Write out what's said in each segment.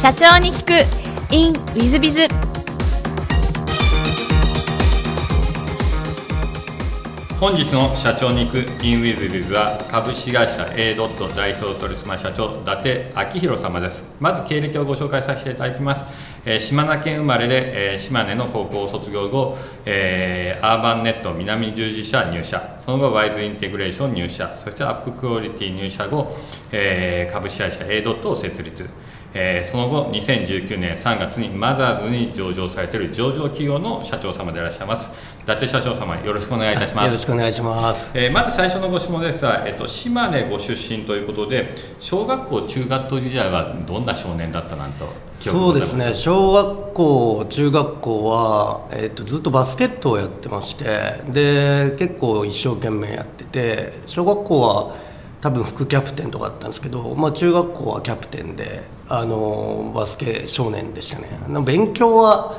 社長に聞く。In ウィズビズ本日の社長に行く。In ウィズビズは株式会社 A ドット代表取締社長伊達昭弘様です。まず経歴をご紹介させていただきます、えー島根県生まれで、えー島根の高校を卒業後、えーアーバンネット南十字社入社。その後ワイズインテグレーション入社。そしてアップクオリティ入社後、えー株式会社 A ドットを設立。えーその後2019年3月にマザーズに上場されている上場企業の社長様でいらっしゃいます伊達社長様よろしくお願いいたしますよろしくお願いします。えーまず最初のご質問ですが、えっと、島根ご出身ということで小学校中学校時代はどんな少年だったなんとそうですね。小学校、中学校はえっ、とずっとバスケットをやってまして、で結構一生懸命やってて、小学校は多分副キャプテンとかだったんですけど、まあ中学校はキャプテンで、あのバスケ少年でしたね。あの勉強は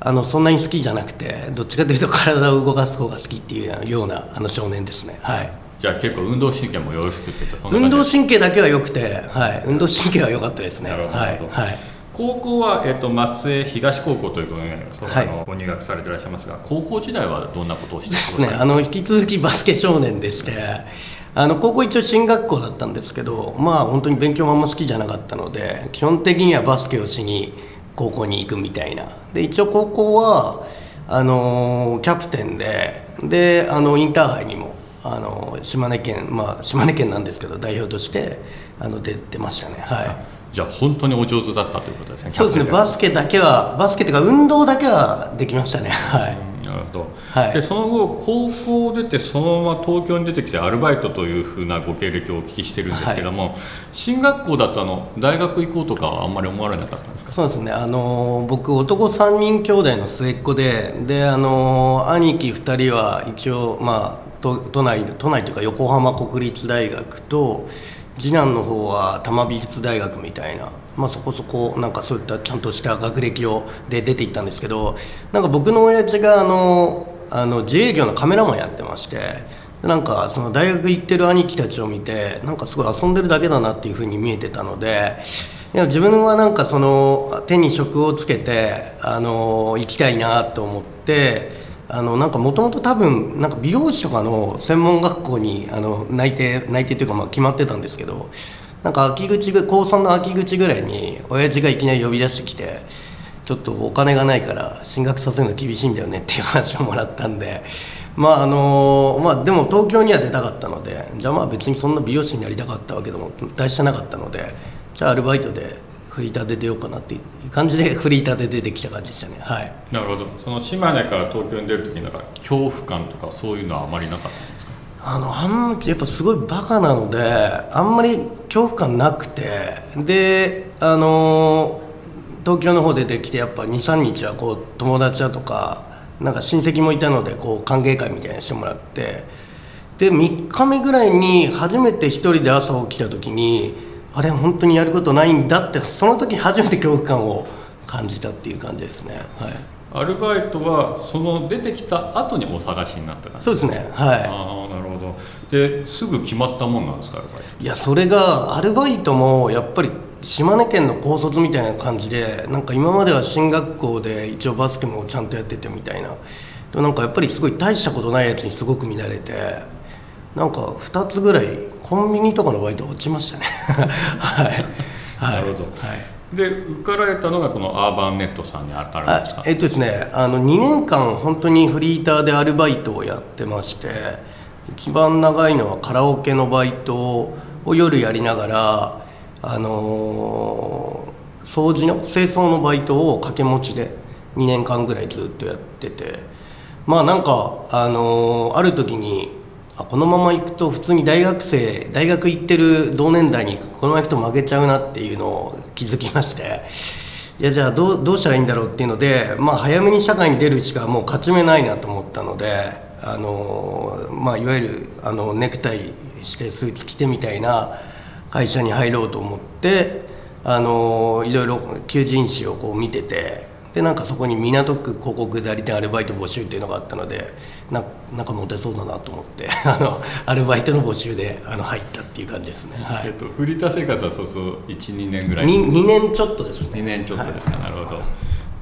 あのそんなに好きじゃなくて、どっちかというと体を動かす方が好きっていうようなあの少年ですね。はい。じゃあ結構運動神経もよろしくって運動神経だけは良くて、はい、運動神経は良かったですね。なるほどはいはい。高校は、えっと、松江東高校ということで、そうはいあのご入学されていらっしゃいますが高校時代はどんなことをしてですね、あの引き続きバスケ少年でしてあの高校一応進学校だったんですけどまあ本当に勉強もあんま好きじゃなかったので基本的にはバスケをしに高校に行くみたいな。で一応高校はあのキャプテンでであのインターハイにもあの島根県まあ島根県なんですけど代表としてあの出出ましたね。はい。じゃあ本当にお上手だったということですねそうですね。バスケだけはバスケっていうか運動だけはできましたね。はいなるほど、はい。でその後高校出てそのまま東京に出てきてアルバイトというふうなご経歴をお聞きしてるんですけども、進学校だとあの大学行こうとかはあんまり思われなかったんですか？そうですね、あの僕、男3人兄弟の末っ子で、であの兄貴2人は一応、まあ、都都内都内というか、横浜国立大学と、次男の方は多摩美術大学みたいな、まあ、そこそこ、なんかそういったちゃんとした学歴をで出ていったんですけど、なんか僕の親父があのあの自営業のカメラマンやってまして。なんかその大学行ってる兄貴たちを見てなんかすごい遊んでるだけだなっていうふうに見えてたのでいや自分はなんかその手に職をつけてあの行きたいなと思ってあのなんかもともと多分なんか美容師とかの専門学校にあの内定内定というかまあ決まってたんですけどなんか秋口高3の秋口ぐらいに親父がいきなり呼び出してきてちょっとお金がないから進学させるの厳しいんだよねっていう話をもらったんで。まああのまあでも東京には出たかったのでじゃあまあ別にそんな美容師になりたかったわけでも大してなかったのでじゃあアルバイトでフリーターで出ようかなっていう感じでフリーターで出てきた感じでしたね。はい。なるほど。その島根から東京に出る時なんか恐怖感とかそういうのはあまりなかった？あのあんやっぱすごいバカなのであんまり恐怖感なくてであの東京の方出てきてやっぱ23日はこう友達だとかなんか親戚もいたのでこう歓迎会みたいなのしてもらってで3日目ぐらいに初めて一人で朝起きた時にあれ本当にやることないんだってその時初めて恐怖感を感じたっていう感じですね。はい。アルバイトはその出てきた後にお探しになった感じそうですね。はい。ああなるほど。ですぐ決まったもんなんですかアルバイトいやそれがアルバイトもやっぱり島根県の高卒みたいな感じでなんか今までは進学校で一応バスケもちゃんとやっててみたいな。でもなんかやっぱりすごい大したことないやつにすごく見られてなんか2つぐらいコンビニとかのバイト落ちましたね。はい、はい、なるほど。はいで受かられたのがこのアーバンネットさんにああるんですか？あえっとですねあの2年間本当にフリーターでアルバイトをやってまして一番長いのはカラオケのバイトを夜やりながらあのー掃除の清掃のバイトを掛け持ちで2年間ぐらいずっとやっててまあなんかあのーある時にあこのまま行くと普通に大学生大学行ってる同年代にこのまま行くと負けちゃうなっていうのを気づきまして。いやじゃあどうどうしたらいいんだろうっていうので、まあ、早めに社会に出るしかもう勝ち目ないなと思ったのであの、まあ、いわゆるあのネクタイしてスーツ着てみたいな会社に入ろうと思ってあのいろいろ求人誌をこう見ててでなんかそこに港区広告代理店アルバイト募集っていうのがあったのでななんかモテそうだなと思って あのアルバイトの募集であの入ったっていう感じですね、はい。えっと、フリーター生活はそうそう12年ぐらい。2, 2年ちょっとですね。2年ちょっとですか、なるほど。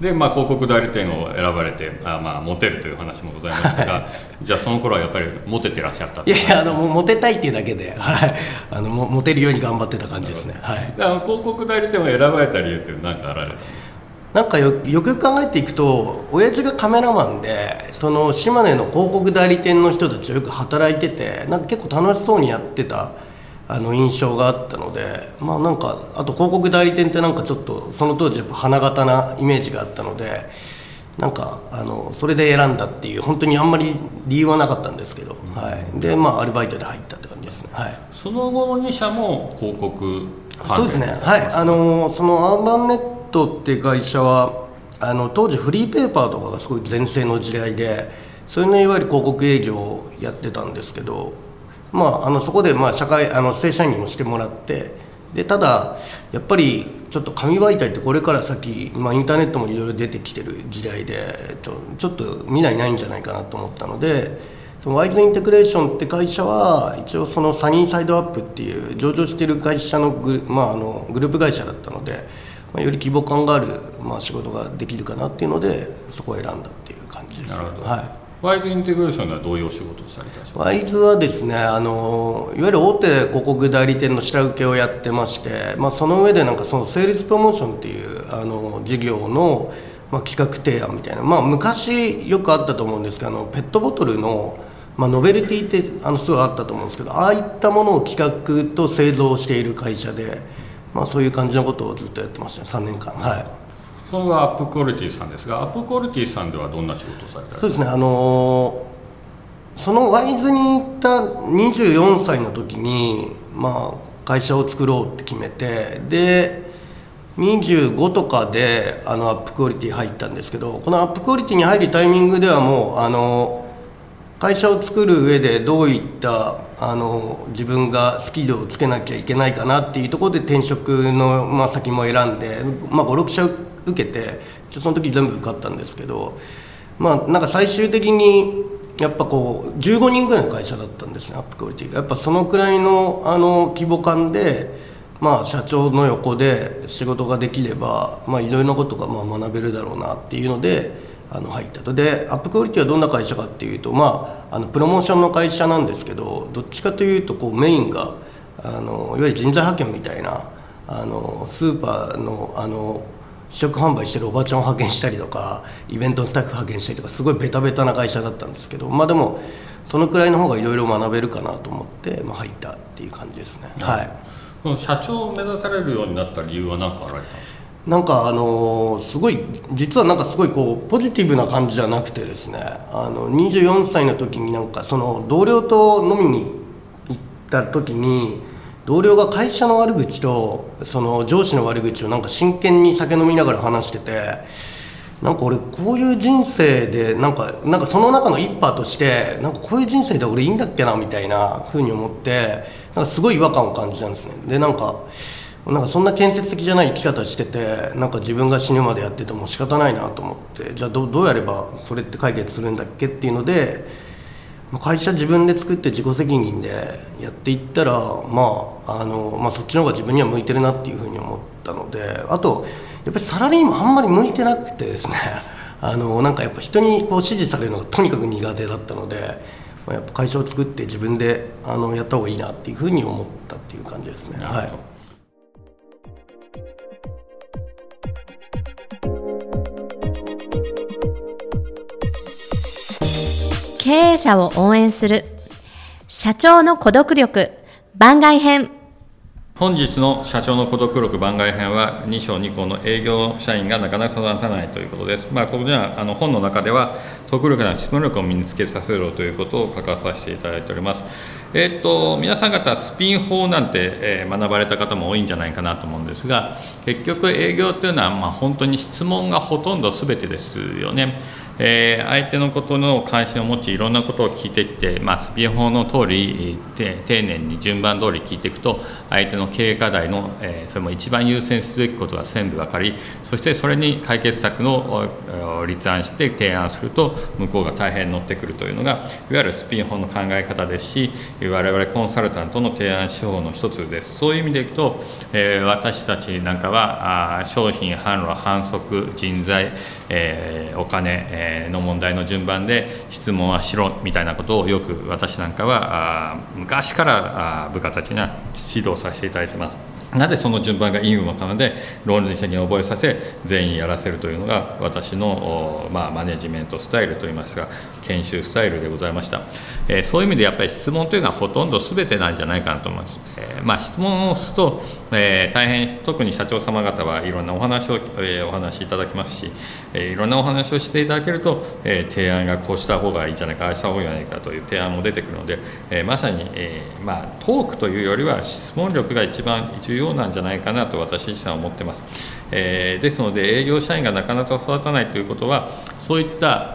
で、まあ、広告代理店を選ばれてあ、まあ、モテるという話もございましたが じゃあその頃はやっぱりモテてらっしゃったいやいやあのモテたいっていうだけで、はい、あのもモテるように頑張ってた感じですね、はい、広告代理店を選ばれた理由って何かあられたんですか？なんかよよくよく考えていくと親父がカメラマンでその島根の広告代理店の人たちとよく働いててなんか結構楽しそうにやってたあの印象があったのでまあなんかあと広告代理店ってなんかちょっとその当時やっぱ花形なイメージがあったのでなんかあのそれで選んだっていう本当にあんまり理由はなかったんですけど、はい、でまあアルバイトで入ったって感じですね。はい。その後の2社も広告関そうですね、はい、あのそのアーバンネットって会社はあの当時フリーペーパーとかがすごい全盛の時代でそれのいわゆる広告営業をやってたんですけど、まあ、あのそこでまあ社会あの正社員にもしてもらってでただやっぱりちょっと紙媒体ってこれから先、まあ、インターネットもいろいろ出てきてる時代でちょちょっと未来ないんじゃないかなと思ったので。そのワイズインテグレーションって会社は一応そのサニーサイドアップっていう上場している会社のグ,、まあ、あのグループ会社だったので、まあ、より規模感がある、まあ、仕事ができるかなっていうのでそこを選んだっていう感じです。なるほど。はい。ワイズインテグレーションではどういうお仕事をされたんですか？ワイズはですねあのいわゆる大手広告代理店の下請けをやってまして、まあ、その上でなんかそのセールスプロモーションっていうあの事業の、まあ、企画提案みたいな、まあ、昔よくあったと思うんですけどあのペットボトルのまあ、ノベルティってあのすごいあったと思うんですけどああいったものを企画と製造している会社で、まあ、そういう感じのことをずっとやってました3年間。はい。それはアップクオリティさんですがアップクオリティさんではどんな仕事をされた？んですかそうですね。あのそのワイズに行った24歳の時に、まあ、会社を作ろうって決めてで25とかであのアップクオリティ入ったんですけどこのアップクオリティに入るタイミングではもうあの会社を作る上でどういったあの自分がスキルをつけなきゃいけないかなっていうところで転職の、まあ、先も選んで、まあ、56社受けてその時全部受かったんですけど、まあ、なんか最終的にやっぱこう15人ぐらいの会社だったんですねアップクオリティがやっぱそのくらいのあの規模感で、まあ、社長の横で仕事ができれば、まあ、いろいろなことがまあ学べるだろうなっていうので。あの入ったと。でアップクオリティはどんな会社かっていうと、まあ、あのプロモーションの会社なんですけどどっちかというとこうメインがあのいわゆる人材派遣みたいなあのスーパーのあの試食販売してるおばちゃんを派遣したりとかイベントのスタッフ派遣したりとかすごいベタベタな会社だったんですけどまあでもそのくらいの方がいろいろ学べるかなと思って、まあ、入ったっていう感じですね。はい。社長を目指されるようになった理由は何かあられたんですか？なんかあのすごい実はなんかすごいこうポジティブな感じじゃなくてですねあの24歳の時になんかその同僚と飲みに行った時に同僚が会社の悪口とその上司の悪口をなんか真剣に酒飲みながら話しててなんか俺こういう人生でなんかなんかその中の一派としてなんかこういう人生で俺いいんだっけなみたいなふうに思ってなんかすごい違和感を感じたんですね。でなんかなんかそんな建設的じゃない生き方しててなんか自分が死ぬまでやってても仕方ないなと思ってじゃあどどうやればそれって解決するんだっけっていうので会社自分で作って自己責任でやっていったら、まああのまあ、そっちの方が自分には向いてるなっていうふうに思ったのであとやっぱりサラリーマンあんまり向いてなくてですね あのなんかやっぱ人にこう指示されるのがとにかく苦手だったので、まあ、やっぱ会社を作って自分であのやった方がいいなっていうふうに思ったっていう感じですね。はい経営者を応援する社長の孤独力番外編本日の社長の孤独力番外編は2章2項の営業社員がなかなか育たないということです。まあ、ここにはあの本の中では特力な質問力を身につけさせろということを書かさせていただいております。えっと皆さん方スピン法なんて、えー学ばれた方も多いんじゃないかなと思うんですが結局営業というのはまあ本当に質問がほとんど全てですよね。えー、相手のことの関心を持ちいろんなことを聞いていって、まあ、スピン法の通り丁寧に順番通り聞いていくと相手の経営課題の、えー、それも一番優先すべきことが全部分かりそしてそれに解決策の立案して提案すると向こうが大変乗ってくるというのがいわゆるスピン法の考え方ですし我々コンサルタントの提案手法の一つです。そういう意味でいくと、えー、私たちなんかはあ商品販路販促人材、えー、お金、えー、の問題の順番で質問はしろみたいなことをよく私なんかは昔から部下たちには指導させていただいてます。なぜその順番がいいのかなで論理的に覚えさせ全員やらせるというのが私の、まあ、マネジメントスタイルといいますか研修スタイルでございました、えー、そういう意味でやっぱり質問というのはほとんど全てなんじゃないかなと思います、えー、まあ、質問をすると、えー、大変特に社長様方はいろんなお話を、えお話しいただきますし、えいろんなお話をしていただけると、え提案がこうした方がいいんじゃないかああした方がいいんじゃないかという提案も出てくるので、えまさに、えまあ、トークというよりは質問力が一番重要なんじゃないかなと私自身は思ってます。えー、ですので営業社員がなかなか育たないということはそういった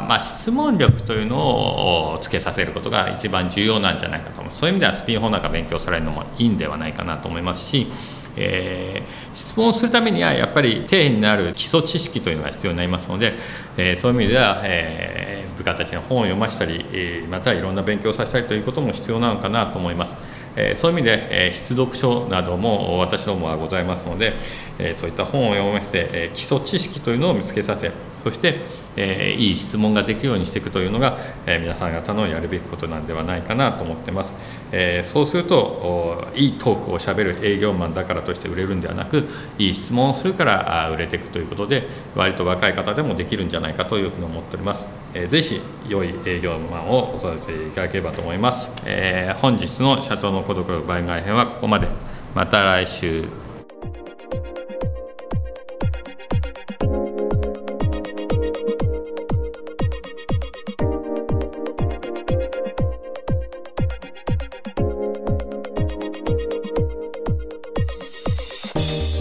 あ、まあ、質問力というのをつけさせることが一番重要なんじゃないかと思いますそういう意味ではスピン法なんか勉強されるのもいいんではないかなと思いますし、えー、質問するためにはやっぱり底辺になる基礎知識というのが必要になりますので、えー、そういう意味では、え部下たちの本を読ませたり、えまたはいろんな勉強させたりということも必要なのかなと思います。えそういう意味で、え必読書なども私どもはございますので、えそういった本を読ませて、え基礎知識というのを見つけさせそして、えいい質問ができるようにしていくというのが、え皆さん方のやるべきことなんではないかなと思ってます、えそうするといいトークをしゃべる営業マンだからとして売れるんではなくいい質問をするから売れていくということで割と若い方でもできるんじゃないかというふうに思っております、えー、ぜひ良い営業マンをお育ていただければと思います、えー、本日の社長の孤独の番外編はここまで。また来週。